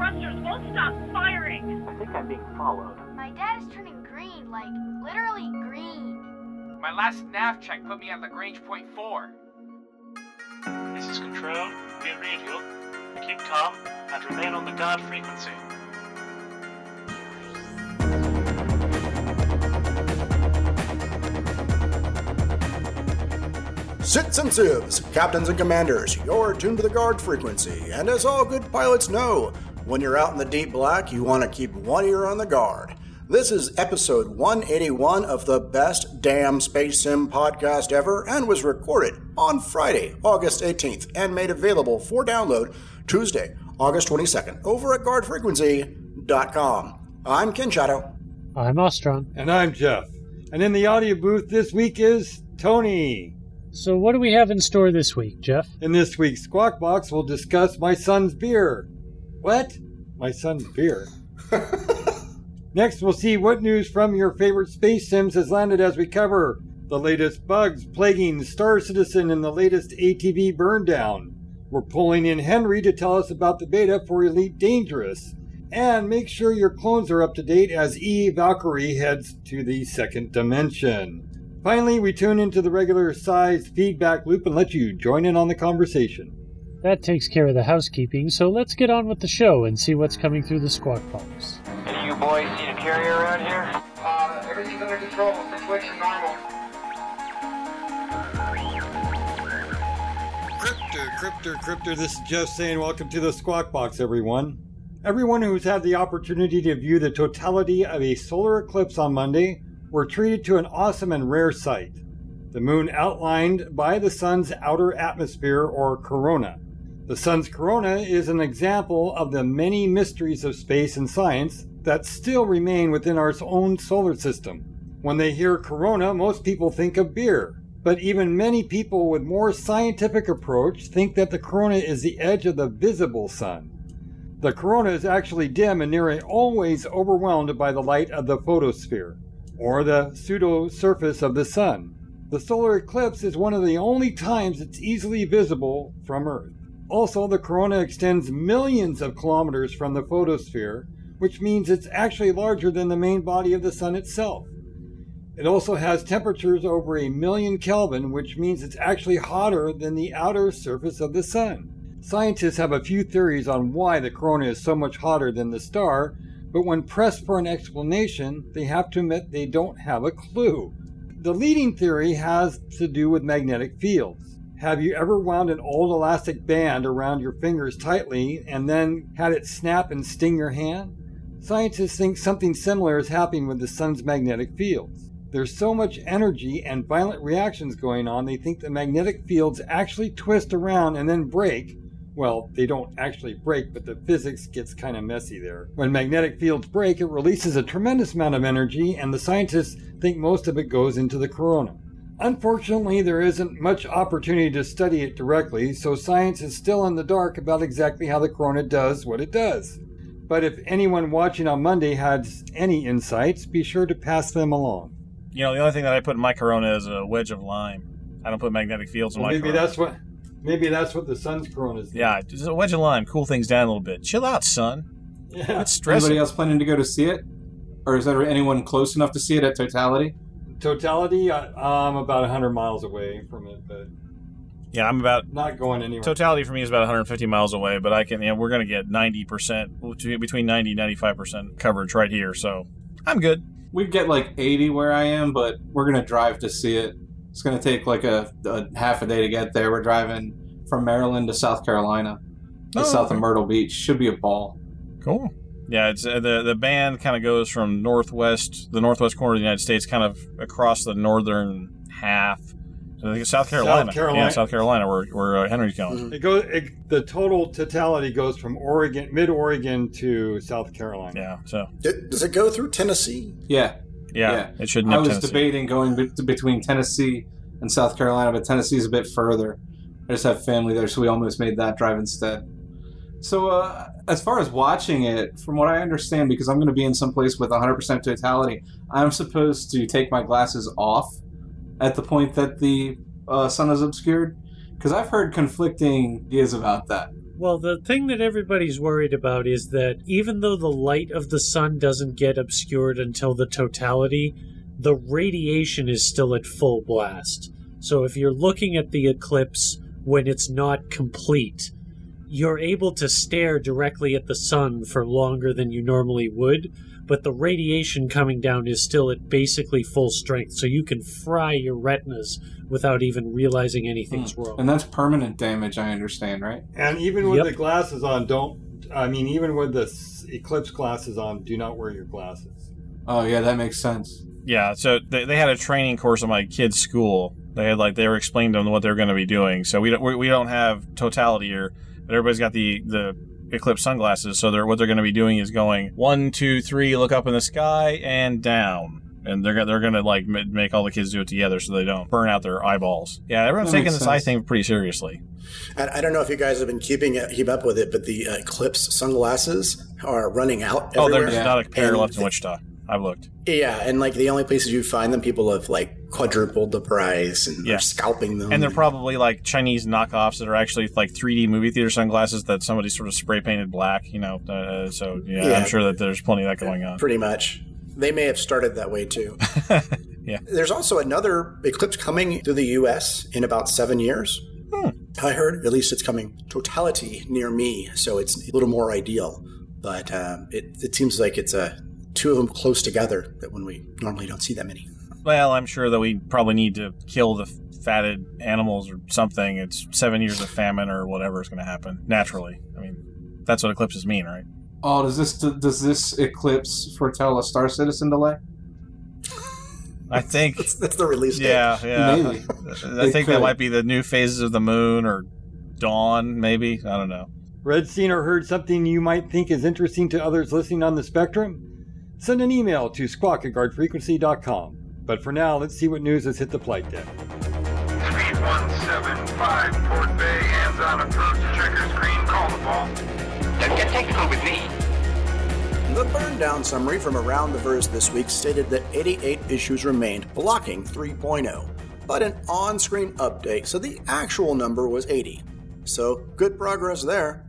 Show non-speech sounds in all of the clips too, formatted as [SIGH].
thrusters won't stop firing. I think I'm being followed. My dad is turning green, like literally green. My last nav check put me at Lagrange point 4. This is Control. We read you. Keep calm and remain on the guard frequency. Sits and sieves, captains and commanders, you're tuned to the guard frequency, and as all good pilots know, when you're out in the deep black, you want to keep one ear on the guard. This is episode 181 of the best damn space sim podcast ever and was recorded on Friday, August 18th, and made available for download Tuesday, August 22nd, over at guardfrequency.com. I'm Ken Shadow. I'm Ostron. And I'm Jeff. And in the audio booth this week is Tony. So, what do we have in store this week, Jeff? In this week's Squawk Box, we'll discuss my son's beer. What? My son's beer. [LAUGHS] Next, we'll see what news from your favorite space sims has landed as we cover the latest bugs plaguing Star Citizen and the latest ATV burn down. We're pulling in Henry to tell us about the beta for Elite Dangerous. And make sure your clones are up to date as E Valkyrie heads to the second dimension. Finally, we tune into the regular sized feedback loop and let you join in on the conversation. That takes care of the housekeeping, so let's get on with the show and see what's coming through the squawk box. Any of you boys see a carrier around here? Uh, everything's under control. Situation normal. Cryptor, Cryptor, Cryptor, this is Jeff saying welcome to the Squawk Box, everyone. Everyone who's had the opportunity to view the totality of a solar eclipse on Monday were treated to an awesome and rare sight. The moon outlined by the sun's outer atmosphere or corona. The sun's corona is an example of the many mysteries of space and science that still remain within our own solar system. When they hear corona, most people think of beer. But even many people with more scientific approach think that the corona is the edge of the visible sun. The corona is actually dim and nearly always overwhelmed by the light of the photosphere, or the pseudo surface of the sun. The solar eclipse is one of the only times it's easily visible from Earth. Also, the corona extends millions of kilometers from the photosphere, which means it's actually larger than the main body of the sun itself. It also has temperatures over a million Kelvin, which means it's actually hotter than the outer surface of the sun. Scientists have a few theories on why the corona is so much hotter than the star, but when pressed for an explanation, they have to admit they don't have a clue. The leading theory has to do with magnetic fields. Have you ever wound an old elastic band around your fingers tightly and then had it snap and sting your hand? Scientists think something similar is happening with the sun's magnetic fields. There's so much energy and violent reactions going on, they think the magnetic fields actually twist around and then break. Well, they don't actually break, but the physics gets kind of messy there. When magnetic fields break, it releases a tremendous amount of energy, and the scientists think most of it goes into the corona. Unfortunately, there isn't much opportunity to study it directly, so science is still in the dark about exactly how the corona does what it does. But if anyone watching on Monday has any insights, be sure to pass them along. You know, the only thing that I put in my Corona is a wedge of lime. I don't put magnetic fields in Well, my maybe Corona. that's what maybe that's what the sun's corona is. Yeah, just a wedge of lime. Cool things down a little bit. Chill out, son. Yeah. It's stressing. Anybody else planning to go to see it? Or is there anyone close enough to see it at totality? Totality, I, I'm about 100 miles away from it, but Yeah, I'm about not going anywhere. totality for me is about 150 miles away, but I can. You know, we're going to get 90 percent between 90 and 95 percent coverage right here, so I'm good. We get like 80 where I am, but we're going to drive to see it. It's going to take like a, a half a day to get there. We're driving from Maryland to South Carolina, to Oh, south okay. of Myrtle Beach. Should be a ball. Cool. Yeah, it's uh, the the band kind of goes from northwest, the northwest corner of the United States, kind of across the northern half. I think it's South Carolina. Carolina. Yeah, South Carolina, where where uh, Henry's going. It goes. It, the total totality goes from Oregon, mid Oregon, to South Carolina. Yeah. So D- Does it go through Tennessee? Yeah. yeah, Yeah. it should I nip was Tennessee. debating going be- between Tennessee and South Carolina, but Tennessee's a bit further. I just have family there, so we almost made that drive instead. So, uh, as far as watching it, from what I understand, because I'm going to be in some place with 100% totality, I'm supposed to take my glasses off at the point that the uh, sun is obscured. Because I've heard conflicting ideas about that. Well, the thing that everybody's worried about is that even though the light of the sun doesn't get obscured until the totality, the radiation is still at full blast. So if you're looking at the eclipse when it's not complete, you're able to stare directly at the sun for longer than you normally would, but the radiation coming down is still at basically full strength, so you can fry your retinas without even realizing anything's hmm. wrong. And that's permanent damage, I understand, right? And even with Yep. the glasses on, don't. I mean, even with the eclipse glasses on, do not wear your glasses. Oh, yeah, that makes sense. Yeah, so they, they had a training course at my kid's school. They had like they were explaining to them what they were going to be doing. So we don't we, we don't have totality here, but everybody's got the the eclipse sunglasses. So they're what they're going to be doing is going one, two, three, look up in the sky and down, and they're gonna they're going to like make all the kids do it together so they don't burn out their eyeballs. Yeah, everyone's That taking makes this eye thing pretty seriously. And I don't know if you guys have been keeping it, keep up with it, but the uh, Eclipse sunglasses are running out. Oh, everywhere. there's not a pair And left in the- Wichita. I've looked. Yeah, and like the only places you find them, people have like quadrupled the price and Yeah. are scalping them. And they're probably like Chinese knockoffs that are actually like 3D movie theater sunglasses that somebody sort of spray painted black, you know. Uh, so yeah, Yeah. I'm sure that there's plenty of that going on. pretty much. They may have started that way too. [LAUGHS] Yeah. There's also another eclipse coming to the U.S. in about seven years. Hmm. I heard, at least it's coming totality near me, so it's a little more ideal. But um, it, it seems like it's a two of them close together that when we normally don't see that many. Well, I'm sure that we probably need to kill the fatted animals or something. It's seven years of famine or whatever is going to happen naturally. I mean, that's what eclipses mean, right? Oh, does this does this eclipse foretell a Star Citizen delay? I think. That's, that's the release date. yeah, yeah. Maybe. I It think that might be the new phases of the moon or dawn, maybe. I don't know. Red seen, or heard something you might think is interesting to others listening on the spectrum? Send an email to squawk at guardfrequency.com. But for now, let's see what news has hit the flight deck. Speed 175, Port Bay, hands on approach, checker screen, call the ball. Don't get technical with me. The burn down summary from Around the Verse this week stated that 88 issues remained blocking 3.0, but an on screen update, so the actual number was 80. So, good progress there.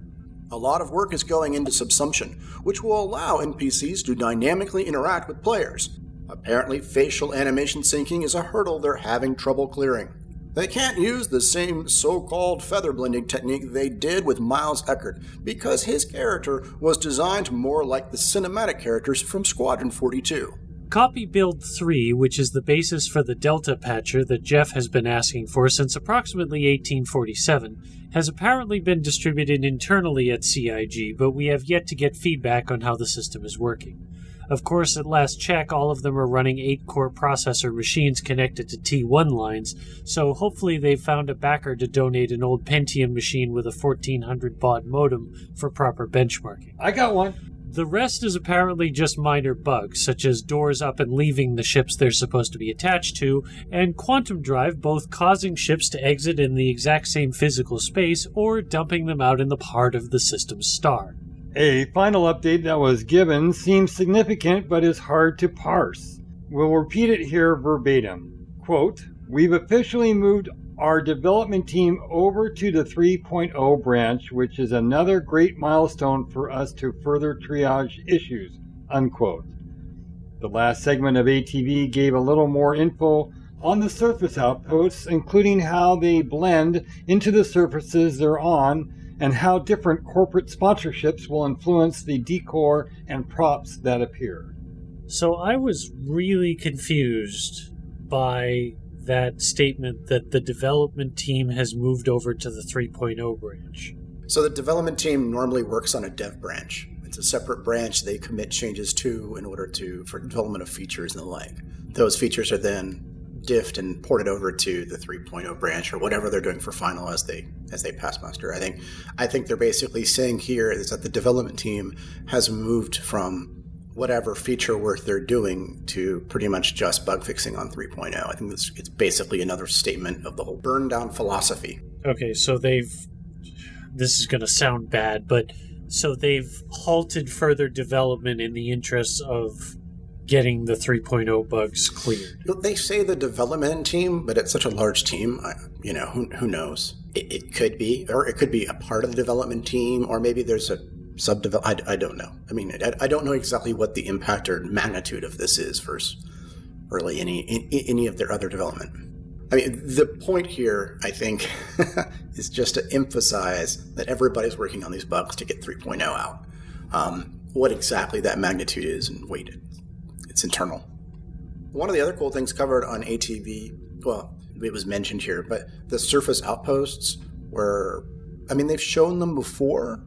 A lot of work is going into subsumption, which will allow NPCs to dynamically interact with players. Apparently, facial animation syncing is a hurdle they're having trouble clearing. They can't use the same so called feather blending technique they did with Miles Eckert because his character was designed more like the cinematic characters from Squadron 42. Copy Build 3, which is the basis for the Delta Patcher that Jeff has been asking for since approximately 1847, has apparently been distributed internally at CIG, but we have yet to get feedback on how the system is working. Of course, at last check, all of them are running 8 core processor machines connected to T1 lines, so hopefully they've found a backer to donate an old Pentium machine with a 1400 baud modem for proper benchmarking. I got one. The rest is apparently just minor bugs, such as doors up and leaving the ships they're supposed to be attached to, and quantum drive both causing ships to exit in the exact same physical space or dumping them out in the part of the system's star. A final update that was given seems significant but is hard to parse. We'll repeat it here verbatim. Quote, We've officially moved our development team over to the 3.0 branch, which is another great milestone for us to further triage issues. Unquote. The last segment of ATV gave a little more info on the surface outposts, including how they blend into the surfaces they're on and how different corporate sponsorships will influence the decor and props that appear. So I was really confused by that statement that the development team has moved over to the 3.0 branch. So the development team normally works on a dev branch. It's a separate branch they commit changes to in order to for development of features and the like. Those features are then diffed and ported over to the 3.0 branch or whatever they're doing for final as they as they pass muster. I think I think they're basically saying here is that the development team has moved from whatever feature work they're doing to pretty much just bug fixing on 3.0. I think it's, it's basically another statement of the whole burn down philosophy. Okay, so they've. This is going to sound bad, but so they've halted further development in the interests of getting the 3.0 bugs cleared. They say the development team, but it's such a large team. I, you know, who, who knows? It, it could be, or it could be a part of the development team, or maybe there's a sub I, I don't know. I mean, I, I don't know exactly what the impact or magnitude of this is versus really any any of their other development. I mean, the point here, I think, [LAUGHS] is just to emphasize that everybody's working on these bugs to get 3.0 out. Um, what exactly that magnitude is and wait, it's internal. One of the other cool things covered on ATV, well, it was mentioned here, but the surface outposts were, I mean, they've shown them before,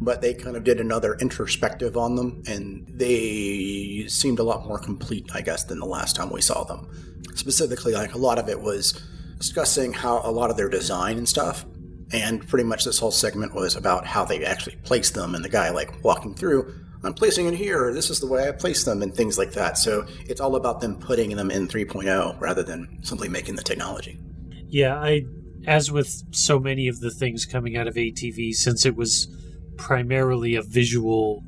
but they kind of did another introspective on them, and they seemed a lot more complete, I guess, than the last time we saw them. Specifically, like a lot of it was discussing how a lot of their design and stuff, and pretty much this whole segment was about how they actually placed them, and the guy like walking through. I'm placing it here. This is the way I place them, and things like that. So it's all about them putting them in 3.0 rather than simply making the technology. Yeah, I, as with so many of the things coming out of ATV, since it was primarily a visual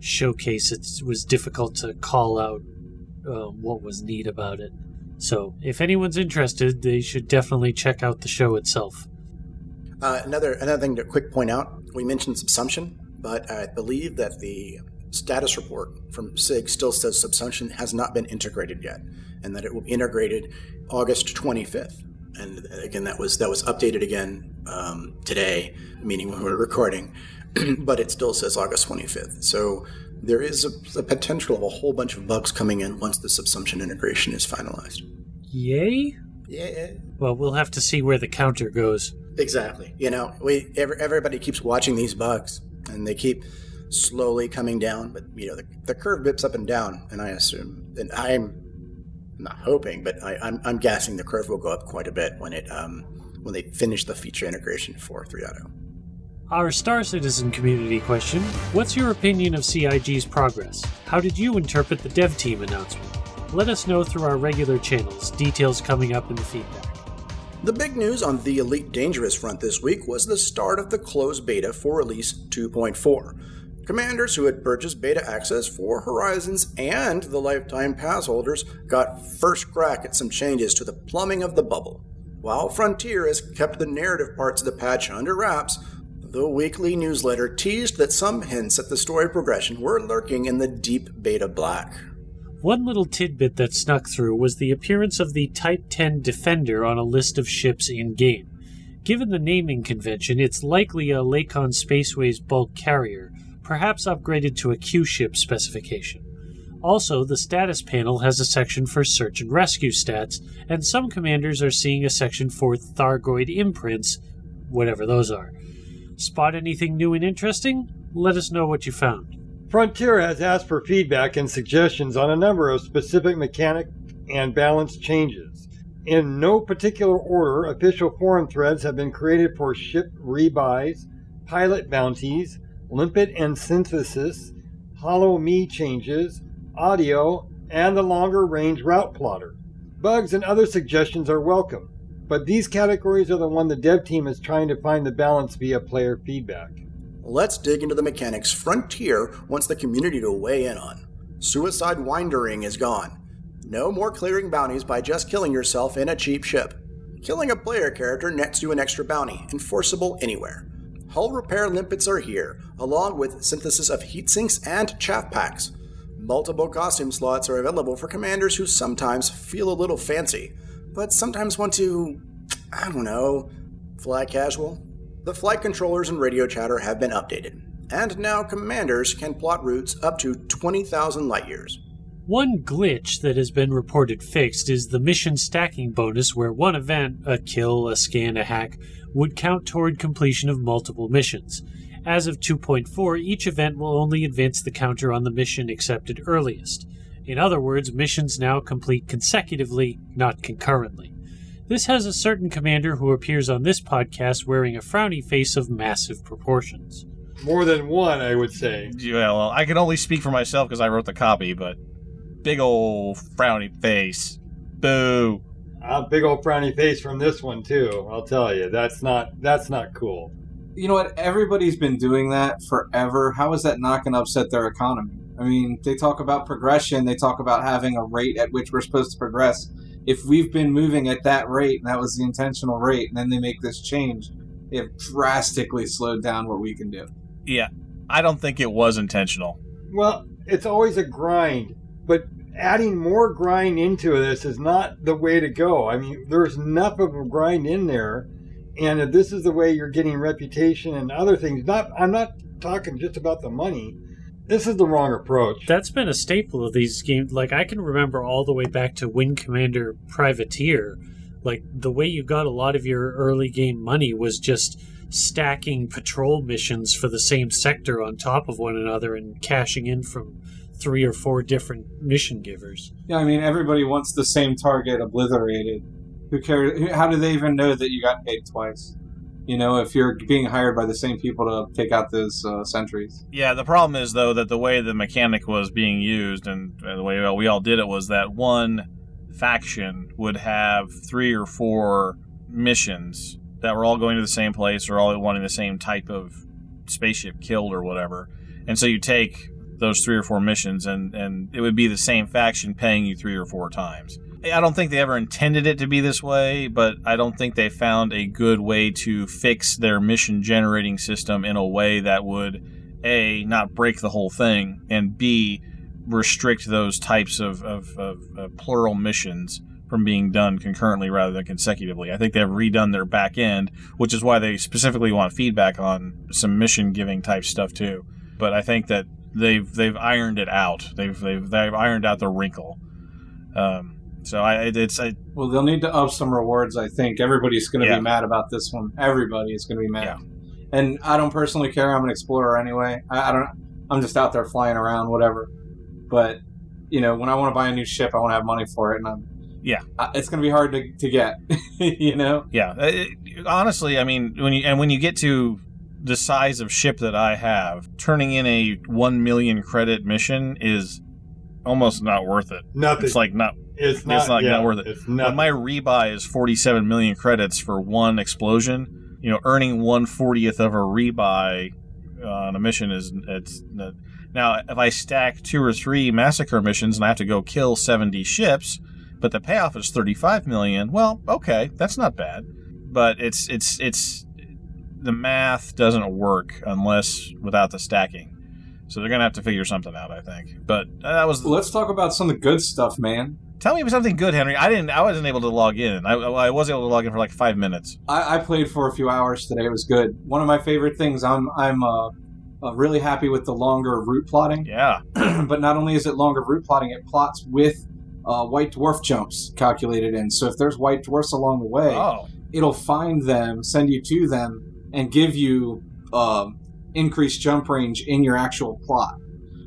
showcase, it was difficult to call out um, what was neat about it. So, if anyone's interested, they should definitely check out the show itself. Uh, another another thing to quick point out: we mentioned subsumption, but I believe that the status report from CIG still says subsumption has not been integrated yet, and that it will be integrated August 25th. And again, that was that was updated again um, today, meaning when we're recording. [CLEARS THROAT] but it still says August 25th. So there is a, a, potential of a whole bunch of bugs coming in once the subsumption integration is finalized. Yay? Yeah. Well, we'll have to see where the counter goes. Exactly. You know, we every, everybody keeps watching these bugs, and they keep slowly coming down. But you know, the, the curve bips up and down, and I assume, and I'm not hoping, but I, am I'm, I'm guessing the curve will go up quite a bit when it um, when they finish the feature integration for 3.0. Our Star Citizen community question What's your opinion of CIG's progress? How did you interpret the dev team announcement? Let us know through our regular channels, details coming up in the feedback. The big news on the Elite Dangerous front this week was the start of the closed beta for Release 2.4. Commanders who had purchased beta access for Horizons and the Lifetime Pass holders got first crack at some changes to the plumbing of the bubble. While Frontier has kept the narrative parts of the patch under wraps, the weekly newsletter teased that some hints at the story progression were lurking in the deep beta black. One little tidbit that snuck through was the appearance of the Type 10 Defender on a list of ships in game. Given the naming convention, it's likely a Lakon Spaceways bulk carrier, perhaps upgraded to a Q ship specification. Also, the status panel has a section for search and rescue stats, and some commanders are seeing a section for Thargoid imprints, whatever those are. Spot anything new and interesting? Let us know what you found. Frontier has asked for feedback and suggestions on a number of specific mechanic and balance changes. In no particular order, official forum threads have been created for ship rebuys, pilot bounties, limpet and synthesis, Holo-Me changes, audio, and the longer range route plotter. Bugs and other suggestions are welcome. But these categories are the one the dev team is trying to find the balance via player feedback. Let's dig into the mechanics Frontier wants the community to weigh in on. Suicide windering is gone. No more clearing bounties by just killing yourself in a cheap ship. Killing a player character nets you an extra bounty, enforceable anywhere. Hull repair limpets are here, along with synthesis of heat sinks and chaff packs. Multiple costume slots are available for commanders who sometimes feel a little fancy but sometimes want to, I don't know, fly casual. The flight controllers and radio chatter have been updated, and now commanders can plot routes up to 20,000 light years. One glitch that has been reported fixed is the mission stacking bonus, where one event, a kill, a scan, a hack, would count toward completion of multiple missions. As of 2.4, each event will only advance the counter on the mission accepted earliest. In other words, missions now complete consecutively, not concurrently. This has a certain commander who appears on this podcast wearing a frowny face of massive proportions. More than one, I would say. Yeah, well, I can only speak for myself because I wrote the copy, but big old frowny face. Boo. A big old frowny face from this one too. I'll tell you, that's not that's not cool. You know what? Everybody's been doing that forever. How is that not going to upset their economy? I I mean, they talk about progression. They talk about having a rate at which we're supposed to progress. If we've been moving at that rate, and that was the intentional rate, and then they make this change, they have drastically slowed down what we can do. Yeah, I don't think it was intentional. Well, it's always a grind, but adding more grind into this is not the way to go. I mean, there's enough of a grind in there, and if this is the way you're getting reputation and other things, not I'm not talking just about the money. This is the wrong approach. That's been a staple of these games. Like I can remember all the way back to Wing Commander Privateer. Like the way you got a lot of your early game money was just stacking patrol missions for the same sector on top of one another and cashing in from three or four different mission givers. Yeah, I mean, everybody wants the same target obliterated. Who cares? How do they even know that you got paid twice? You know, if you're being hired by the same people to take out those uh, sentries. Yeah, the problem is though that the way the mechanic was being used and, and the way we all did it was that one faction would have three or four missions that were all going to the same place or all wanting the same type of spaceship killed or whatever. And so you take those three or four missions and and it would be the same faction paying you three or four times. I don't think they ever intended it to be this way, but I don't think they found a good way to fix their mission generating system in a way that would a not break the whole thing and b restrict those types of, of, of, of plural missions from being done concurrently rather than consecutively. I think they've redone their back end, which is why they specifically want feedback on some mission giving type stuff too. But I think that they've they've ironed it out. They've they've they've ironed out the wrinkle. Um, so I it- it's I, Well, they'll need to up some rewards. I think everybody's going to Yeah. be mad about this one. Everybody is going to be mad. Yeah. And I don't personally care. I'm an explorer anyway. I, I don't. I'm just out there flying around, whatever. But you know, when I want to buy a new ship, I want to have money for it, and I'm. Yeah. I, it's going to be hard to, to get. [LAUGHS] you know. Yeah, Uh, it- honestly, I mean, when you and when you get to the size of ship that I have, turning in a one million credit mission is almost not worth it. Nothing. It's like not. It's not, it's not- yeah, not worth it. It's When not. my rebuy is forty-seven million credits for one explosion, you know, earning one fortieth of a rebuy uh, on a mission is it's now if I stack two or three massacre missions and I have to go kill seventy ships, but the payoff is thirty-five million. Well, okay, that's not bad, but it's it's it's the math doesn't work unless without the stacking. So they're gonna have to figure something out, I think. But uh, that was Let's talk about some of the good stuff, man. Tell me something good, Henry. I didn't. I wasn't able to log in. I, I was able to log in for like five minutes. I, I played for a few hours today. It was good. One of my favorite things. I'm I'm uh, uh, really happy with the longer route plotting. Yeah. [CLEARS THROAT] but not only is it longer route plotting, it plots with uh, white dwarf jumps calculated in. So if there's white dwarfs along the way, Oh. it'll find them, send you to them, and give you um, increased jump range in your actual plot.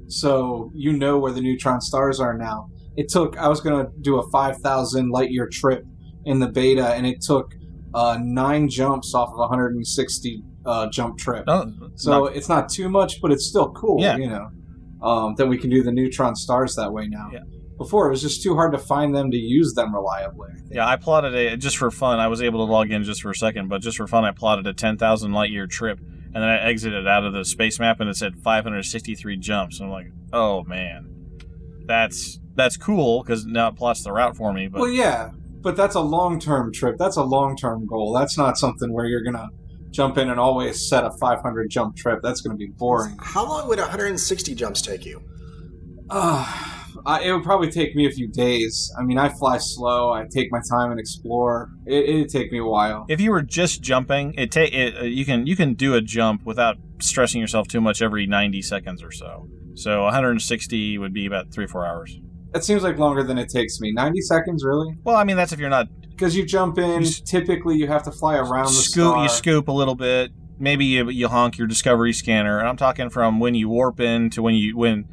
So you know where the neutron stars are now. It took, I was going to do a 5,000 light year trip in the beta, and it took uh, nine jumps off of a 160 uh, jump trip. No, So not- it's not too much, but it's still cool, Yeah. you know, um, that we can do the neutron stars that way now. Yeah. Before, it was just too hard to find them to use them reliably. I yeah, I plotted a just for fun. I was able to log in just for a second, but just for fun, I plotted a ten thousand light year trip, and then I exited out of the space map, and it said five hundred sixty three jumps. And I'm like, oh man, that's that's cool because now it plots the route for me. But Well, yeah, but that's a long term trip. That's a long term goal. That's not something where you're going to jump in and always set a 500 jump trip. That's going to be boring. How long would 160 jumps take you? Uh, I, it would probably take me a few days. I mean, I fly slow. I take my time and explore. It, it'd take me a while. if you were just jumping, it take it. uh, You can you can do a jump without stressing yourself too much every ninety seconds or so. So 160 would be about three four hours. That seems like longer than it takes me. 90 seconds, really? Well, I mean that's if you're not Because you jump in, You s- typically you have to fly around the scoop star. you scoop a little bit maybe you, you honk your discovery scanner and i'm talking from when you warp in to when you when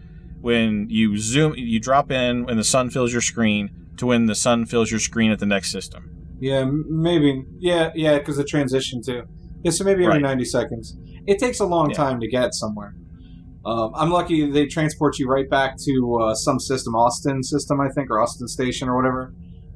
when you zoom you drop in when the sun fills your screen to when the sun fills your screen at the next system Yeah, maybe. Yeah, yeah, because the transition too. Yeah, so maybe every Right. 90 seconds. It takes a long Yeah. time to get somewhere. Um, I'm lucky they transport you right back to uh, some system, Austin system, I think, or Austin Station or whatever.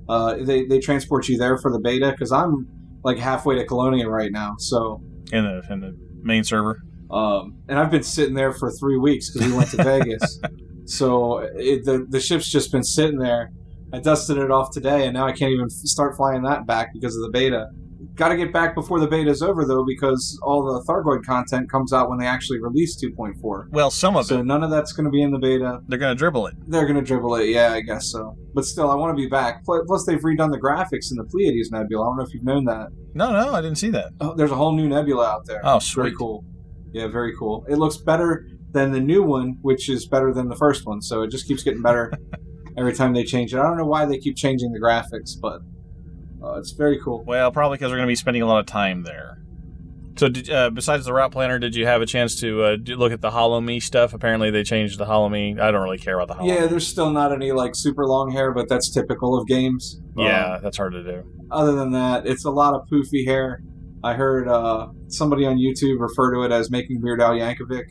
Uh, they, they transport you there for the beta because I'm like halfway to Colonia right now. So, in the in the main server um, and I've been sitting there for three weeks because we went to [LAUGHS] Vegas. So it, the the ship's just been sitting there. I dusted it off today, and now I can't even start flying that back because of the beta. Got to get back before the beta's over though, because all the Thargoid content comes out when they actually release 2.4. Well, some of So it So none of that's going to be in the beta. they're going to dribble it. They're going to dribble it, yeah, I guess so. But still, I want to be back. Plus, they've redone the graphics in the Pleiades Nebula. I don't know if you've known that. No, no, I didn't see that. Oh, there's a whole new nebula out there. Oh, It's Very cool. Yeah, very cool. It looks better than the new one, which is better than the first one. So it just keeps getting better [LAUGHS] every time they change it. I don't know why they keep changing the graphics, but uh, it's very cool. Well, probably because we're going to be spending a lot of time there. So, did, uh, besides the route planner, did you have a chance to uh, do- look at the Holo-Me stuff? Apparently, they changed the Holo-Me. I don't really care about the Hollow Yeah, there's still not any like super long hair, but that's typical of games. Yeah, Um, that's hard to do. other than that, it's a lot of poofy hair. I heard uh, somebody on YouTube refer to it as making Weird Al Yankovic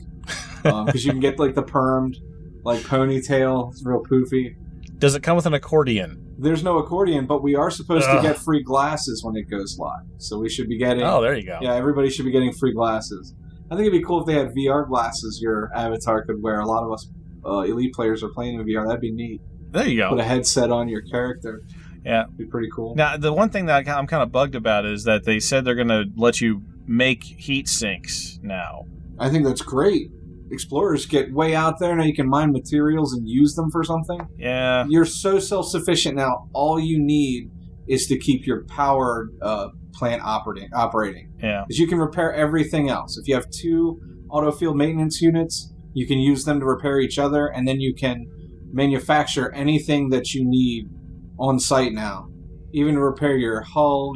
[LAUGHS] because you can get like the permed, like ponytail. It's real poofy. Does it come with an accordion? There's no accordion, but we are supposed Ugh. to get free glasses when it goes live. So we should be getting. Oh, there you go. Yeah, everybody should be getting free glasses. I think it'd be cool if they had VR glasses your avatar could wear. A lot of us uh, elite players are playing in VR. That'd be neat. There you go. Put a headset on your character. Yeah. Be pretty cool. Now, the one thing that I'm kind of bugged about is that they said they're going to let you make heat sinks now. I think that's great. Explorers get way out there now. You can mine materials and use them for something. Yeah. You're so self sufficient now. All you need is to keep your power uh, plant operating. Operating. Yeah. Because you can repair everything else. If you have two auto field maintenance units, you can use them to repair each other, and then you can manufacture anything that you need on site now, even to repair your hull,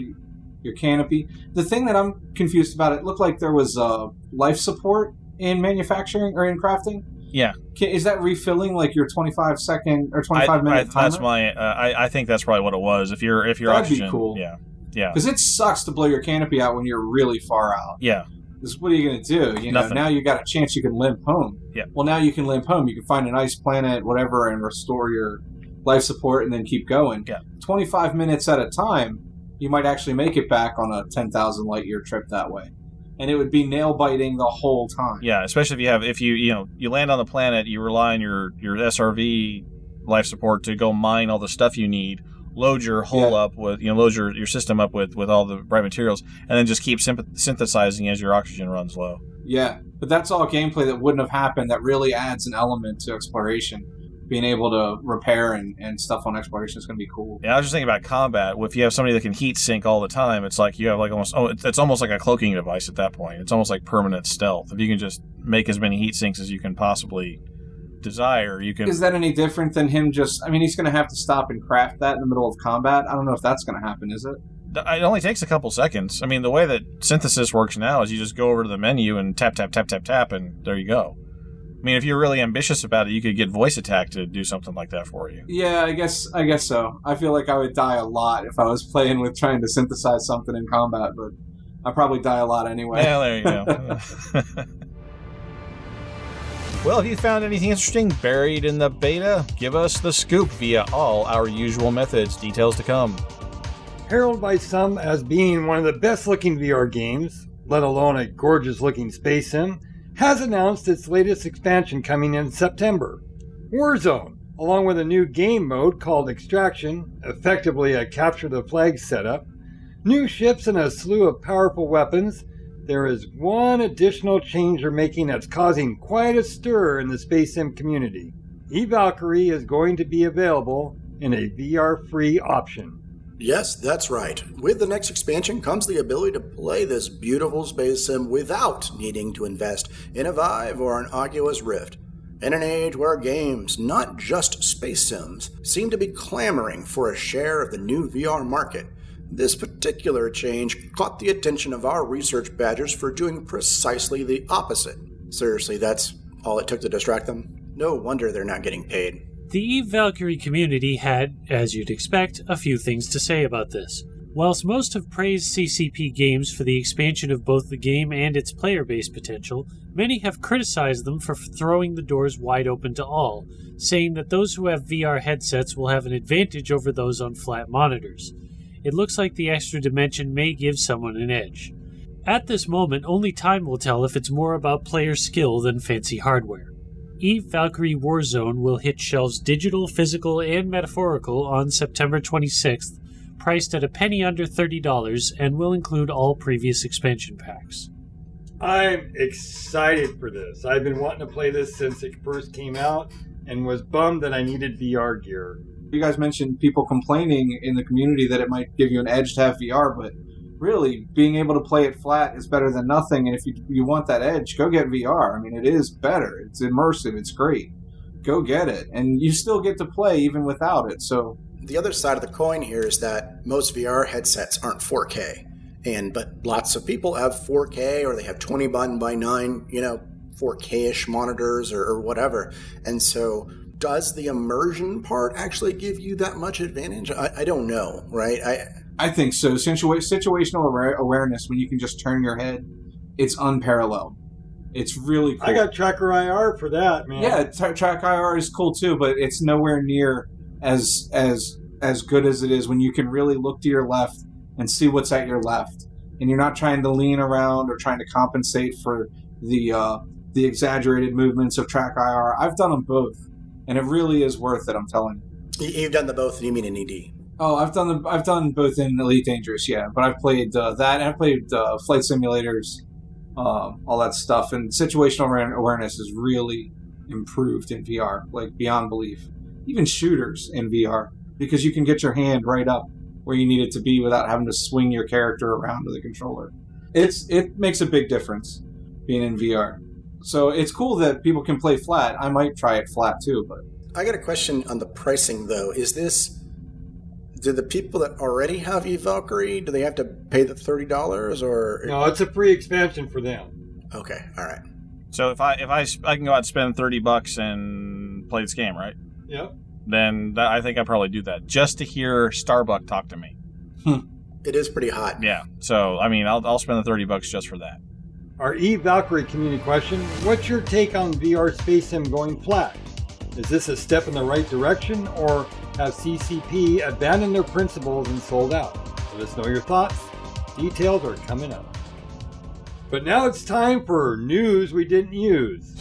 your canopy. The thing that I'm confused about, it looked like there was uh, life support in manufacturing or in crafting. Yeah. Can, is that refilling like your 25 second or 25 I, minute timer? that's my. Uh, I, I think that's probably what it was. If you're if you're That'd be cool. yeah, yeah, Because it sucks to blow your canopy out when you're really far out. yeah. Because what are you going to do? You know, Nothing. now you got a chance you can limp home. Yeah. Well, now you can limp home. You can find a nice planet, whatever, and restore your life support, and then keep going. Yeah. Twenty-five minutes at a time, you might actually make it back on a ten thousand light year trip that way, and it would be nail biting the whole time. Yeah, especially if you have if you you know you land on the planet, you rely on your your SRV life support to go mine all the stuff you need, load your hull Yeah. up with you know load your, your system up with with all the right materials, and then just keep synth- synthesizing as your oxygen runs low. Yeah, but that's all gameplay that wouldn't have happened. That really adds an element to exploration. Being able to repair and, and stuff on exploration is going to be cool. Yeah, I was just thinking about combat. If you have somebody that can heat sink all the time, it's like you have like almost oh, it's, it's almost like a cloaking device at that point. It's almost like permanent stealth. If you can just make as many heat sinks as you can possibly desire, you can. Is that any different than him just? I mean, he's going to have to stop and craft that in the middle of combat. I don't know if that's going to happen, is it? It only takes a couple seconds. I mean, the way that synthesis works now is you just go over to the menu and tap, tap, tap, tap, tap, and there you go. I mean, if you're really ambitious about it, you could get voice attack to do something like that for you. Yeah, I guess I guess so. I feel like I would die a lot if I was playing with trying to synthesize something in combat, but I probably die a lot anyway. Well, there you go. [LAUGHS] well, if you found anything interesting buried in the beta, give us the scoop via all our usual methods. Details to come. Heralded by some as being one of the best looking VR games, let alone a gorgeous looking space sim, has announced its latest expansion coming in September Warzone, along with a new game mode called Extraction, effectively a capture the flag setup, new ships, and a slew of powerful weapons. There is one additional change they're making that's causing quite a stir in the space sim community. E Valkyrie is going to be available in a VR free option. Yes, that's right. With the next expansion comes the ability to play this beautiful space sim without needing to invest in a Vive or an Oculus Rift. In an age where games, not just space sims, seem to be clamoring for a share of the new VR market, this particular change caught the attention of our research badgers for doing precisely the opposite. Seriously, that's all it took to distract them? No wonder they're not getting paid. The Eve Valkyrie community had, as you'd expect, a few things to say about this. Whilst most have praised CCP games for the expansion of both the game and its player base potential, many have criticized them for throwing the doors wide open to all, saying that those who have VR headsets will have an advantage over those on flat monitors. It looks like the extra dimension may give someone an edge. At this moment, only time will tell if it's more about player skill than fancy hardware. Eve Valkyrie Warzone will hit shelves digital, physical, and metaphorical on September 26th, priced at a penny under $30, and will include all previous expansion packs. I'm excited for this. I've been wanting to play this since it first came out and was bummed that I needed VR gear. You guys mentioned people complaining in the community that it might give you an edge to have VR, but really, being able to play it flat is better than nothing. And if you, you want that edge, go get VR. I mean, it is better. It's immersive. It's great. Go get it. And you still get to play even without it. So The other side of the coin here is that most VR headsets aren't 4K, and but lots of people have 4K or they have 20 by by 9, you know, 4K-ish monitors or, or whatever. And so, does the immersion part actually give you that much advantage? I, I don't know, right? I I think so. Situa- situational aware- awareness, when you can just turn your head, it's unparalleled. It's really cool. I got Tracker IR for that, man. Yeah, tra- track IR is cool too, but it's nowhere near as as as good as it is when you can really look to your left and see what's at your left, and you're not trying to lean around or trying to compensate for the uh, the exaggerated movements of track IR. I've done them both, and it really is worth it. I'm telling you. you- you've done the both, you mean in E ED. Oh, I've done the I've done both in Elite Dangerous, yeah. But I've played uh, that, and I've played uh, flight simulators, um, all that stuff. And situational awareness is really improved in VR, like beyond belief. Even shooters in VR, because you can get your hand right up where you need it to be without having to swing your character around with a controller. It's it makes a big difference being in VR. So it's cool that people can play flat. I might try it flat too, but I got a question on the pricing though. Is this do the people that already have Eve Valkyrie do they have to pay the thirty dollars or No, it's a free expansion for them. okay, all right. So if I if I I can go out and spend thirty bucks and play this game, right? Yep. Then that, I think I'd probably do that just to hear Starbuck talk to me. Hmm. It is pretty hot. Yeah. So I mean, I'll I'll spend the thirty bucks just for that. Our Eve Valkyrie community question What's your take on VR Space Sim going flat? Is this a step in the right direction, or have CCP abandoned their principles and sold out? Let us know your thoughts. Details are coming up. But now it's time for news we didn't use.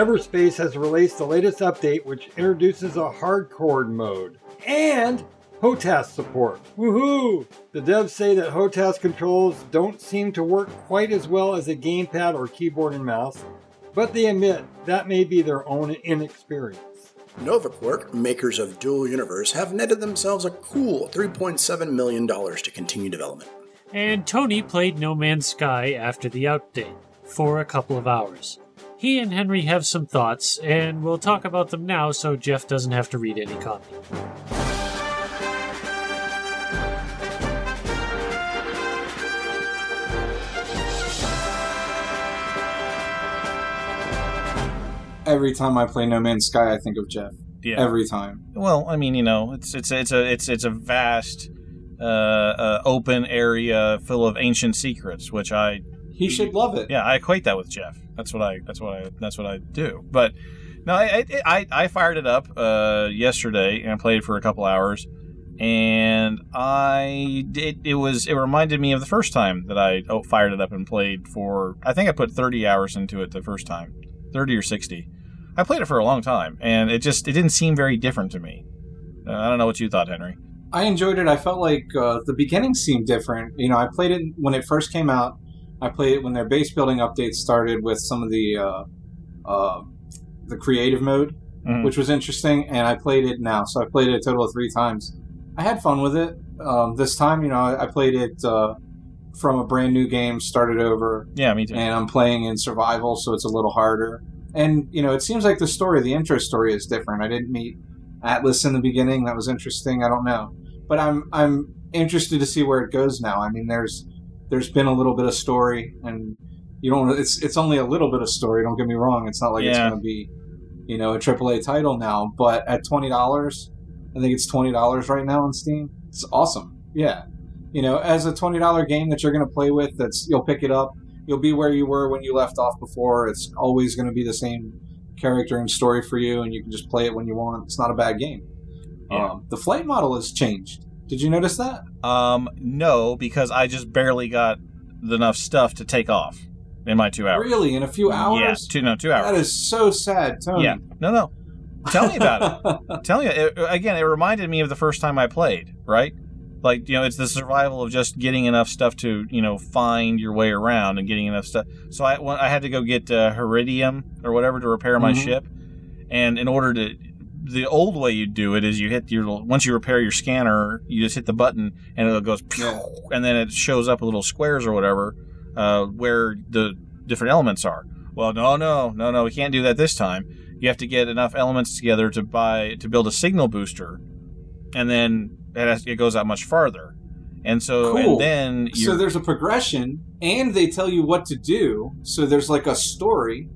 Everspace has released the latest update which introduces a hardcore mode and HOTAS support. Woohoo! The devs say that HOTAS controls don't seem to work quite as well as a gamepad or keyboard and mouse, but they admit that may be their own inexperience. NovaQuark, makers of Dual Universe, have netted themselves a cool $3.7 million to continue development. And Tony played No Man's Sky after the update for a couple of hours. He and Henry have some thoughts, and we'll talk about them now so Jeff doesn't have to read any copy. Every time I play No Man's Sky, I think of Jeff. Yeah. Every time. Well, I mean, you know, it's it's it's a it's it's a vast, uh, uh, open area full of ancient secrets, which I He should love it. yeah I equate that with Jeff. That's what I that's what I that's what I do. But no, I I, I, I fired it up uh, yesterday and I played for a couple hours, and I it, it was it reminded me of the first time that I oh, fired it up and played for. I think I put thirty hours into it the first time, thirty or sixty. I played it for a long time, and it just it didn't seem very different to me. Uh, I don't know what you thought, Henry. I enjoyed it. I felt like uh, the beginning seemed different. You know, I played it when it first came out. I played it when their base building updates started with some of the uh, uh, the creative mode, Mhm. which was interesting. And I played it now, so I played it a total of three times. I had fun with it. Um, this time, you know, I, I played it uh, from a brand new game, started over, Yeah, me too. and I'm playing in survival, so it's a little harder. And you know, it seems like the story, the intro story, is different. I didn't meet Atlas in the beginning; that was interesting. I don't know, but I'm I'm interested to see where it goes now. I mean, there's there's been a little bit of story, and you don't. It's it's only a little bit of story. Don't get me wrong. It's not like it's going to be, you know, a AAA title now. But at twenty dollars, I think it's twenty dollars right now on Steam. It's awesome. Yeah, you know, as a twenty dollar game that you're going to play with, that's you'll pick it up. You'll be where you were when you left off before. It's always going to be the same character and story for you, and you can just play it when you want. It's not a bad game. Yeah. Um, the flight model has changed. Did you notice that? Um, no, because I just barely got enough stuff to take off in my two hours. Really, in a few hours? Yeah, two no two hours. That is so sad, Tony. Yeah, no, no. Tell me about it. [LAUGHS] Tell me it, again. It reminded me of the first time I played. Right, like you know, it's the survival of just getting enough stuff to you know find your way around and getting enough stuff. So I I had to go get uh, Heridium or whatever to repair my Mhm. ship, and in order to. The old way you do it is you hit your once you repair your scanner, you just hit the button and it goes, [LAUGHS] and then it shows up little squares or whatever uh, where the different elements are. Well, no, no, no, no, we can't do that this time. You have to get enough elements together to buy to build a signal booster, and then it, has, it goes out much farther. And so, Cool. and then So there's a progression, and they tell you what to do. So there's like a story,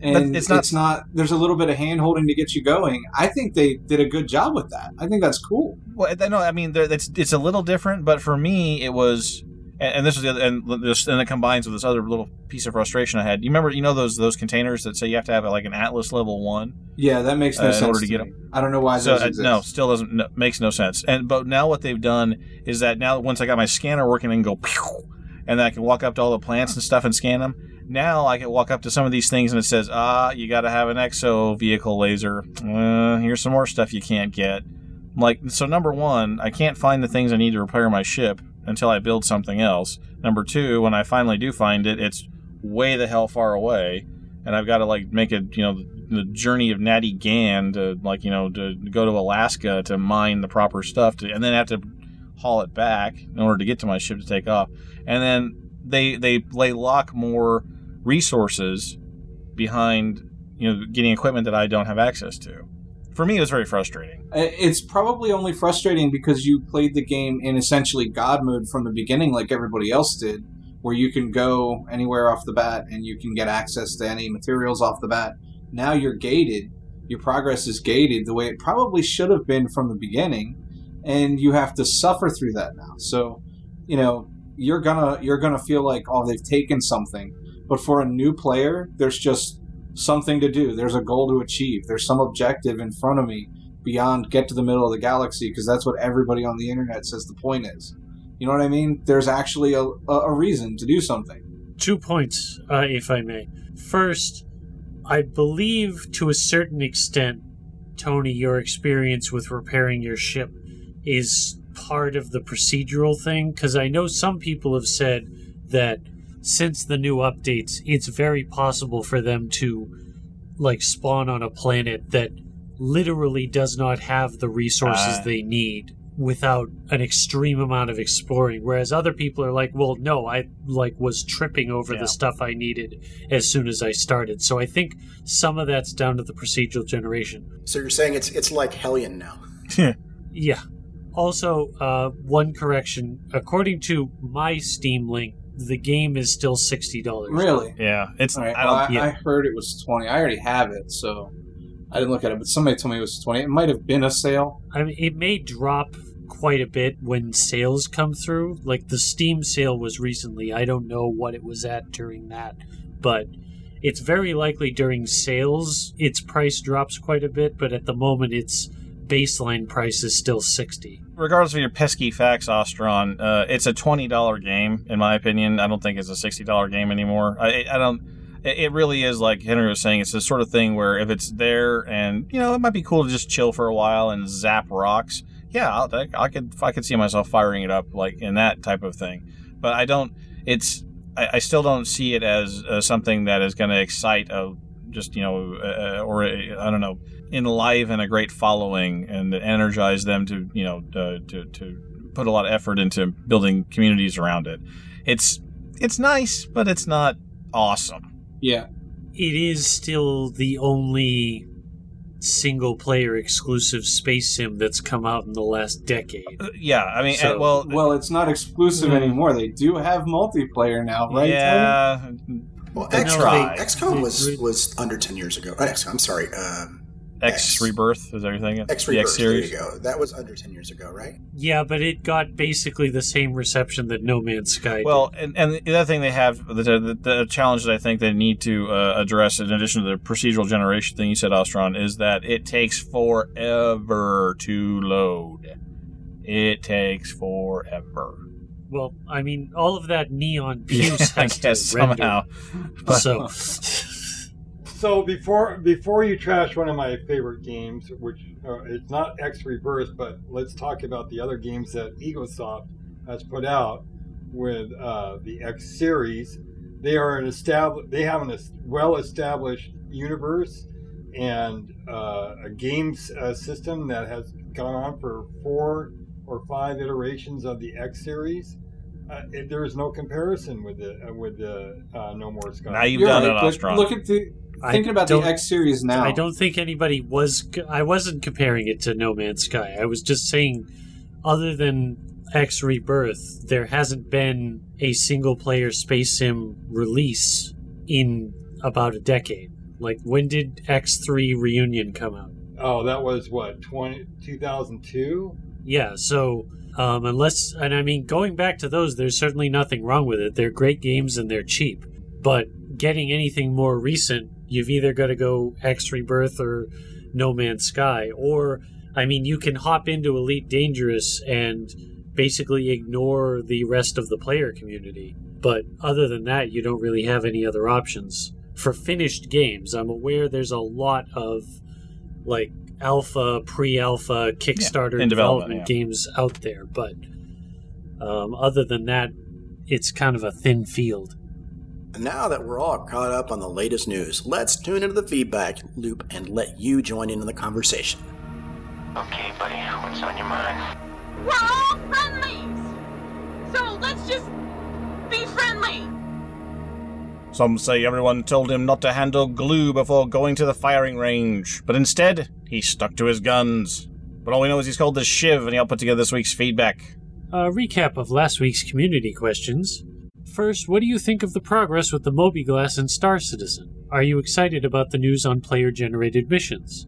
and it's it's not- not, There's a little bit of hand holding to get you going. I think they did a good job with that. I think that's cool. well, I know, I mean, it's it's a little different, but for me, it was. And, and this was the other, and this, and it combines with this other little piece of frustration I had. You remember, you know those those containers that say you have to have like an Atlas level one. Yeah, that makes no Uh, in sense order to to get me. I don't know why so those uh, exist. no, still doesn't no, makes no sense. And but now what they've done is that now once I got my scanner working and go, pew, and then I can walk up to all the plants and stuff and scan them. Now I can walk up to some of these things and it says, ah, you got to have an exo vehicle laser. Uh, here's some more stuff you can't get. I'm like so, number one, I can't find the things I need to repair my ship until I build something else. Number two, when I finally do find it, it's way the hell far away, and I've got to like make a you know the journey of Natty Gann to like you know to go to Alaska to mine the proper stuff to, and then have to haul it back in order to get to my ship to take off. And then they they they lock more resources behind you know getting equipment that I don't have access to. For me, it was very frustrating. Uh, It's probably only frustrating because you played the game in essentially God mode from the beginning, like everybody else did, where you can go anywhere off the bat and you can get access to any materials off the bat. Now you're gated. Your progress is gated the way it probably should have been from the beginning, and you have to suffer through that now. So, you know, you're gonna you're gonna feel like oh they've taken something, but for a new player, there's just something to do. There's a goal to achieve. There's some objective in front of me beyond get to the middle of the galaxy because that's what everybody on the internet says the point is. You know what I mean? There's actually a, a, reason to do something. Two points, uh, if I may. First, I believe to a certain extent, Tony, your experience with repairing your ship is part of the procedural thing, because I know some people have said that since the new updates, it's very possible for them to like spawn on a planet that literally does not have the resources Ah. they need without an extreme amount of exploring whereas other people are like well no i like was tripping over Yeah. the stuff i needed as soon as i started so i think some of that's down to the procedural generation So you're saying it's it's like Hellion now. [LAUGHS] yeah also uh, one correction according to my steam link the game is still $60 Really? Yeah, it's All right. I Well, don't. I, yeah. I heard it was 20. I already have it, so I didn't look at it, but somebody told me it was 20. It might have been a sale. I mean, it may drop quite a bit when sales come through. Like the Steam sale was recently. I don't know what it was at during that, but it's very likely during sales its price drops quite a bit. But at the moment, its baseline price is still sixty. Regardless of your pesky facts, Ostron, uh, it's a twenty dollar game in my opinion. I don't think it's a sixty dollar game anymore. I, I don't. It really is like Henry was saying. It's the sort of thing where if it's there and you know it might be cool to just chill for a while and zap rocks. Yeah, I, I could I could see myself firing it up like in that type of thing. But I don't. It's I, I still don't see it as uh, something that is going to excite a just you know uh, or I I don't know enliven a great following and energize them to you know uh, to to put a lot of effort into building communities around it. It's it's nice, but it's not awesome. Yeah. It is still the only single player exclusive space sim that's come out in the last decade. Uh, yeah, I mean, So- uh, well, Well, it's not exclusive Mm. anymore. They do have multiplayer now, right? Tony? Yeah, Well, They XCOM. XCOM was was under ten years ago. Uh, XCOM, I'm sorry. Um, X, X. Rebirth. Is that your thing? X The Rebirth. There you go. That was under ten years ago, right? Yeah, but it got basically the same reception that No Man's Sky Well, did. and, and the other thing they have, the, the, the challenge that I think they need to uh, address, in addition to the procedural generation thing you said, Ostron, is that it takes forever to load. It takes forever. Well, I mean, all of that neon puce [LAUGHS] I has guess to render. somehow. So, [LAUGHS] So before before you trash one of my favorite games, which uh, it's not X Rebirth, but let's talk about the other games that EgoSoft has put out with uh, the X series. They are an established. They have an well established universe and uh, a games uh, system that has gone on for four or five iterations of the X series. Uh, it, there is no comparison with the uh, with the uh, No More Sky. Now you've You're done right, it, but Ostron. Look at the I thinking about the X series now. I don't think anybody was. I wasn't comparing it to No Man's Sky. I was just saying, other than X Rebirth, there hasn't been a single player space sim release in about a decade. Like, when did X3 Reunion come out? Oh, that was what 20, 2002? Yeah, so um, unless, and I mean, going back to those, there's certainly nothing wrong with it. They're great games and they're cheap. But getting anything more recent, you've either got to go X Rebirth or No Man's Sky. Or, I mean, you can hop into Elite Dangerous and basically ignore the rest of the player community. But other than that, you don't really have any other options. For finished games, I'm aware there's a lot of like alpha, pre-alpha, Kickstarter in development, development yeah. games out there, but um, other than that, it's kind of a thin field. Now that we're all caught up on the latest news, let's tune into the feedback loop and let you join in on the conversation. Okay, buddy, what's on your mind? We're all friendlies! So let's just be friendly! Some say everyone told him not to handle glue before going to the firing range, but instead, he stuck to his guns. But all we know is he's called the Shiv, and he'll put together this week's feedback. A recap of last week's community questions. First, what do you think of the progress with the MobiGlas and Star Citizen? Are you excited about the news on player-generated missions?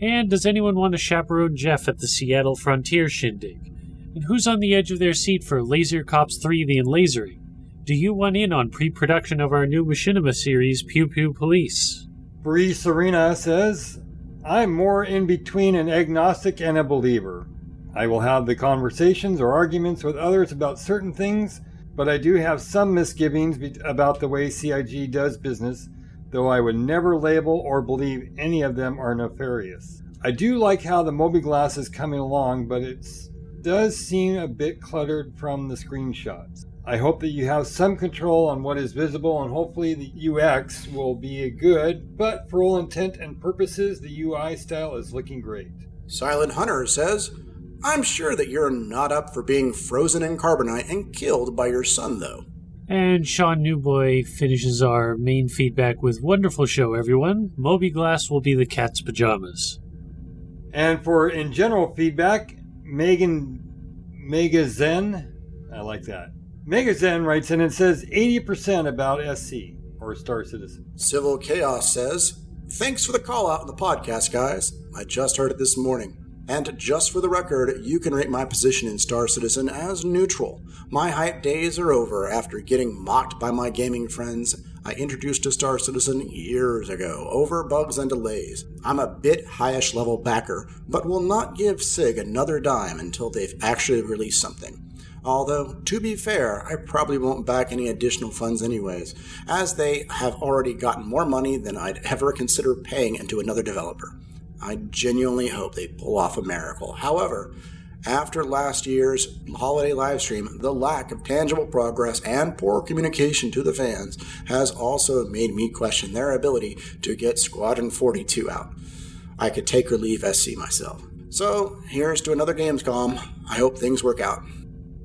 And does anyone want to chaperone Jeff at the Seattle Frontier Shindig? And who's on the edge of their seat for Laser Cops 3 The Enlasering? Do you want in on pre-production of our new Machinima series, Pew Pew Police? Bree Serena says, I'm more in between an agnostic and a believer. I will have the conversations or arguments with others about certain things, but I do have some misgivings about the way CIG does business, though I would never label or believe any of them are nefarious. I do like how the MobiGlas is coming along, but it does seem a bit cluttered from the screenshots. I hope that you have some control on what is visible, and hopefully the UX will be good, but for all intent and purposes, the UI style is looking great. Silent Hunter says, I'm sure that you're not up for being frozen in carbonite and killed by your son, though. And Sean Newboy finishes our main feedback with Wonderful show, everyone. MobiGlas will be the cat's pajamas. And for in general feedback, Megan Mega Zen. I like that. Megazen writes in and says 80% about SC or Star Citizen. Civil Chaos says, Thanks for the call out in the podcast, guys. I just heard it this morning. And just for the record, you can rate my position in Star Citizen as neutral. My hype days are over after getting mocked by my gaming friends I introduced to Star Citizen years ago over bugs and delays. I'm a bit highish level backer, but will not give CIG another dime until they've actually released something. Although, to be fair, I probably won't back any additional funds anyways, as they have already gotten more money than I'd ever consider paying into another developer. I genuinely hope they pull off a miracle. However, after last year's holiday livestream, the lack of tangible progress and poor communication to the fans has also made me question their ability to get Squadron 42 out. I could take or leave SC myself. So, here's to another Gamescom. I hope things work out.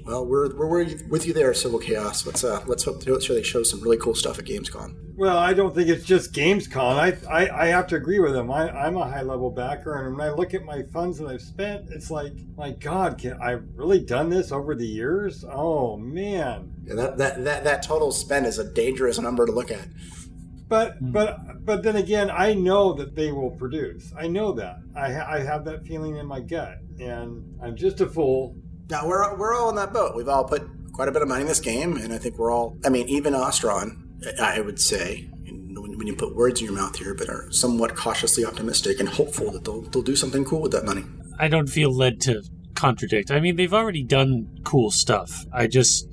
Well, we're, we're with you there, Civil Chaos. Let's uh, let's hope to they show some really cool stuff at Gamescom. Well, I don't think it's just Gamescom. I, I, I have to agree with them. I, I'm a high level backer, and when I look at my funds that I've spent, it's like, my God, can I've really done this over the years? Oh man! Yeah, that, that that that total spend is a dangerous number to look at. But but but then again, I know that they will produce. I know that. I ha- I have that feeling in my gut, and I'm just a fool. Now we're we're all in that boat. We've all put quite a bit of money in this game, and I think we're all. I mean, even Ostron, I would say, when when you put words in your mouth here, but are somewhat cautiously optimistic and hopeful that they'll they'll do something cool with that money. I don't feel led to contradict. I mean, they've already done cool stuff. I just,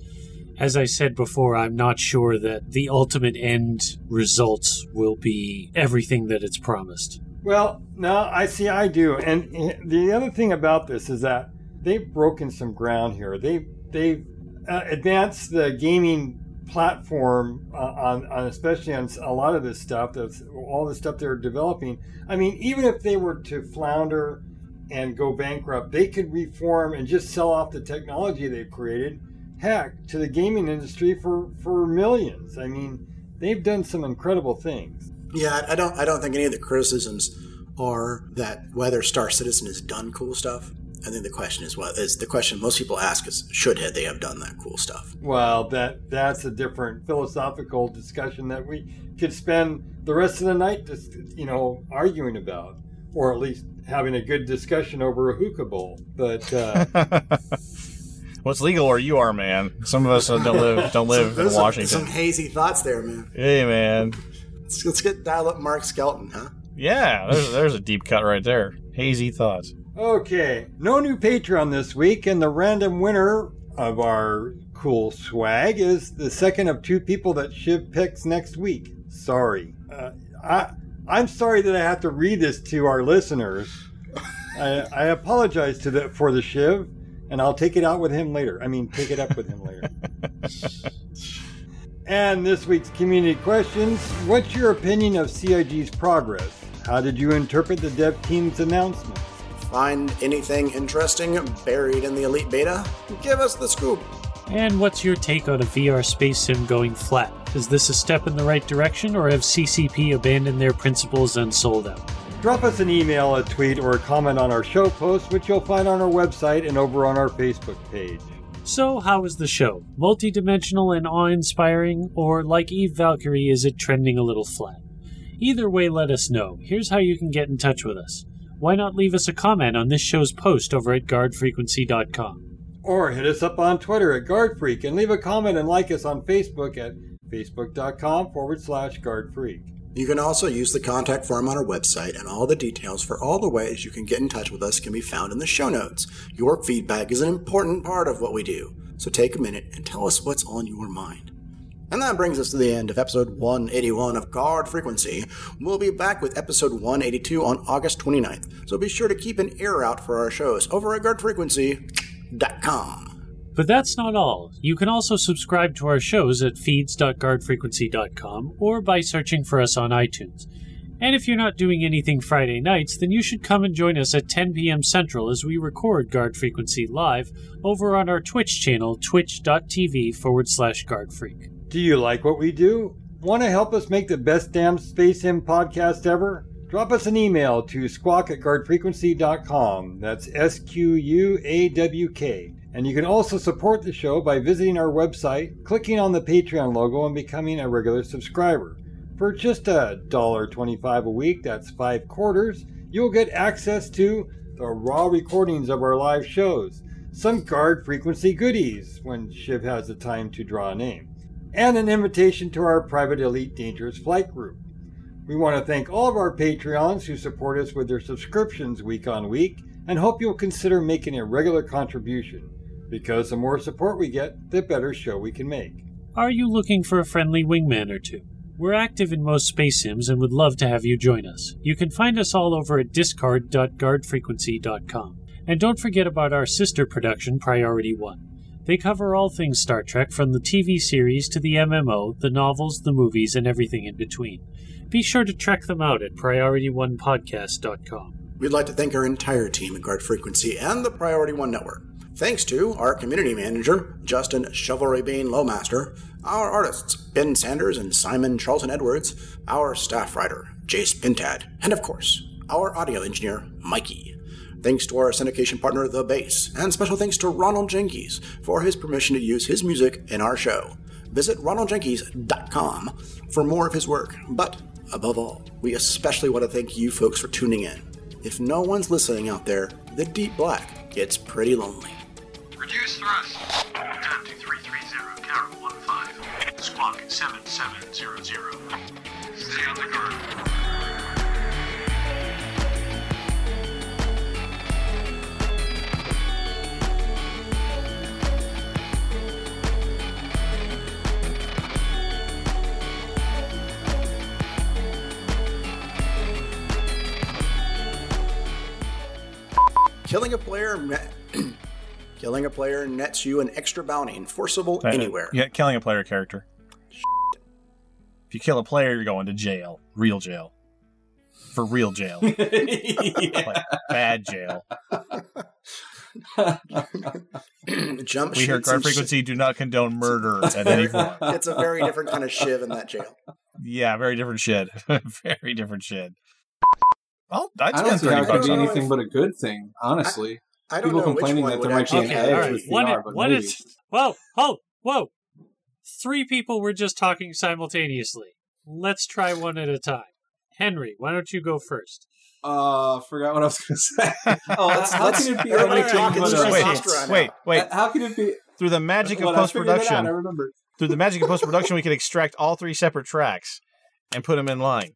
as I said before, I'm not sure that the ultimate end results will be everything that it's promised. Well, no, I see. I do. And the other thing about this is that they've broken some ground here. They they've uh, advanced the gaming platform uh, on, on especially on a lot of this stuff. That's all the stuff they're developing. I mean, even if they were to flounder and go bankrupt, they could reform and just sell off the technology they've created. Heck, to the gaming industry for for millions. I mean, they've done some incredible things. Yeah, I don't I don't think any of the criticisms are that whether Star Citizen has done cool stuff. I think the question is what is the question most people ask is should they have done that cool stuff? Well, that that's a different philosophical discussion that we could spend the rest of the night just you know arguing about, or at least having a good discussion over a hookah bowl. But uh, [LAUGHS] What's legal where you are, man? Some of us don't live don't [LAUGHS] live in Those are Washington. Some hazy thoughts there, man. Hey, man. Let's, let's get dial up Mark Skelton, huh? Yeah, there's, there's a deep cut right there. Hazy thoughts. Okay, no new Patreon this week, and the random winner of our cool swag is the second of two people that Shiv picks next week. Sorry, uh, I I'm sorry that I have to read this to our listeners. I, I apologize to the for the Shiv, and I'll take it out with him later. I mean, take it up with him later. [LAUGHS] And this week's community questions What's your opinion of CIG's progress? How did you interpret the dev team's announcement? Find anything interesting buried in the Elite Beta? Give us the scoop. And what's your take on a VR space sim going flat? Is this a step in the right direction, or have CCP abandoned their principles and sold out? Drop us an email, a tweet, or a comment on our show post, which you'll find on our website and over on our Facebook page. So, how was the show? Multi-dimensional and awe-inspiring, or like Eve Valkyrie, is it trending a little flat? Either way, let us know. Here's how you can get in touch with us. Why not leave us a comment on this show's post over at guardfrequency.com? Or hit us up on Twitter at GuardFreak and leave a comment and like us on Facebook at facebook.com forward slash GuardFreak. You can also use the contact form on our website, and all the details for all the ways you can get in touch with us can be found in the show notes. Your feedback is an important part of what we do, so take a minute and tell us what's on your mind. And that brings us to the end of episode 181 of Guard Frequency. We'll be back with episode 182 on August 29th, so be sure to keep an ear out for our shows over at guardfrequency.com. But that's not all. You can also subscribe to our shows at feeds.guardfrequency.com or by searching for us on iTunes. And if you're not doing anything Friday nights, then you should come and join us at 10 p.m. Central as we record Guard Frequency live over on our Twitch channel, twitch.tv forward slash guardfreak. Do you like what we do? Want to help us make the best damn Space Sim podcast ever? Drop us an email to squawk at guardfrequency.com. That's S Q U A W K. And you can also support the show by visiting our website, clicking on the Patreon logo, and becoming a regular subscriber. For just a $1.25 a week, that's five quarters, you'll get access to the raw recordings of our live shows, some guard frequency goodies when Shiv has the time to draw a name, and an invitation to our private Elite Dangerous Flight group. We want to thank all of our Patreons who support us with their subscriptions week on week and hope you'll consider making a regular contribution because the more support we get, the better show we can make. Are you looking for a friendly wingman or two? We're active in most space sims and would love to have you join us. You can find us all over at discord.guardfrequency.com. And don't forget about our sister production, Priority One. They cover all things Star Trek from the TV series to the MMO, the novels, the movies, and everything in between. Be sure to check them out at PriorityOnePodcast.com. We'd like to thank our entire team at Guard Frequency and the Priority One Network. Thanks to our community manager, Justin Chivalry Bean Lowmaster, our artists, Ben Sanders and Simon Charlton Edwards, our staff writer, Jace Pintad, and of course, our audio engineer, Mikey. Thanks to our syndication partner, The Base, and special thanks to Ronald Jenkins for his permission to use his music in our show. Visit ronaldjenkins.com for more of his work. But above all, we especially want to thank you folks for tuning in. If no one's listening out there, the deep black gets pretty lonely. Reduce thrust. Time to 330, Carol 15. Squawk 7700. Stay on the guard. Killing a player [CLEARS THROAT] Killing a player nets you an extra bounty enforceable Uh, anywhere. Yeah, killing a player character. If you kill a player, you're going to jail. Real jail. For real jail. [LAUGHS] Like, bad jail. [LAUGHS] Jump We here at shits Guard and Frequency do not condone murder at any [LAUGHS] form. It's a very different kind of shiv in that jail. Yeah, very different shit. very different shit. Well, I'd I don't see how it could be anything but a good thing, honestly. I don't People know which complaining one that there might be an edge all right. with What VR, if, but what maybe. if, whoa, whoa, whoa. Three people were just talking simultaneously. Let's try one at a time. Henry, why don't you go first? Uh, forgot what I was going [LAUGHS] to say. oh, Let's- how let's- can it be everybody anything talk in but Wait, wait, wait. How can it be? Through the magic of post figured it out, production, I remember. through the magic of post production, we could extract all three separate tracks and put them in line.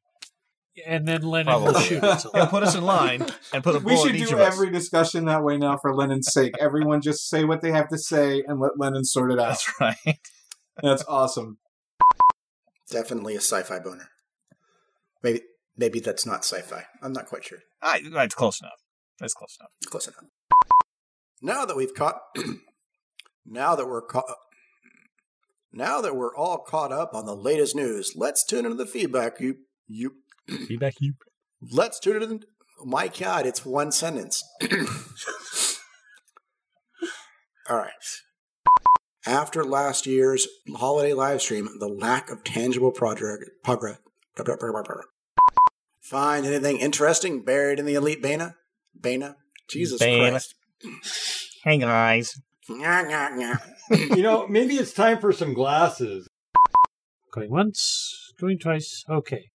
And then Lennon will shoot himself. He'll put us in line and put a We should in each do of us. every discussion that way now for Lennon's sake. Everyone just say what they have to say and let Lennon sort it out. That's right. That's awesome. Definitely a sci-fi boner. Maybe maybe that's not sci-fi. I'm not quite sure. I, that's close enough. That's close enough. Close enough. Now that we've caught, [CLEARS THROAT] now that we're caught, now that we're all caught up on the latest news, let's tune into the feedback. You, you, Feedback you. let's tune it in. My God, it's one sentence. [COUGHS] all right. After last year's holiday live stream, the lack of tangible project progress. Find anything interesting buried in the elite Bana? Bana? Jesus Bana. Christ. [LAUGHS] Hey guys. You know, maybe it's time for some glasses. Going once, going twice. Okay.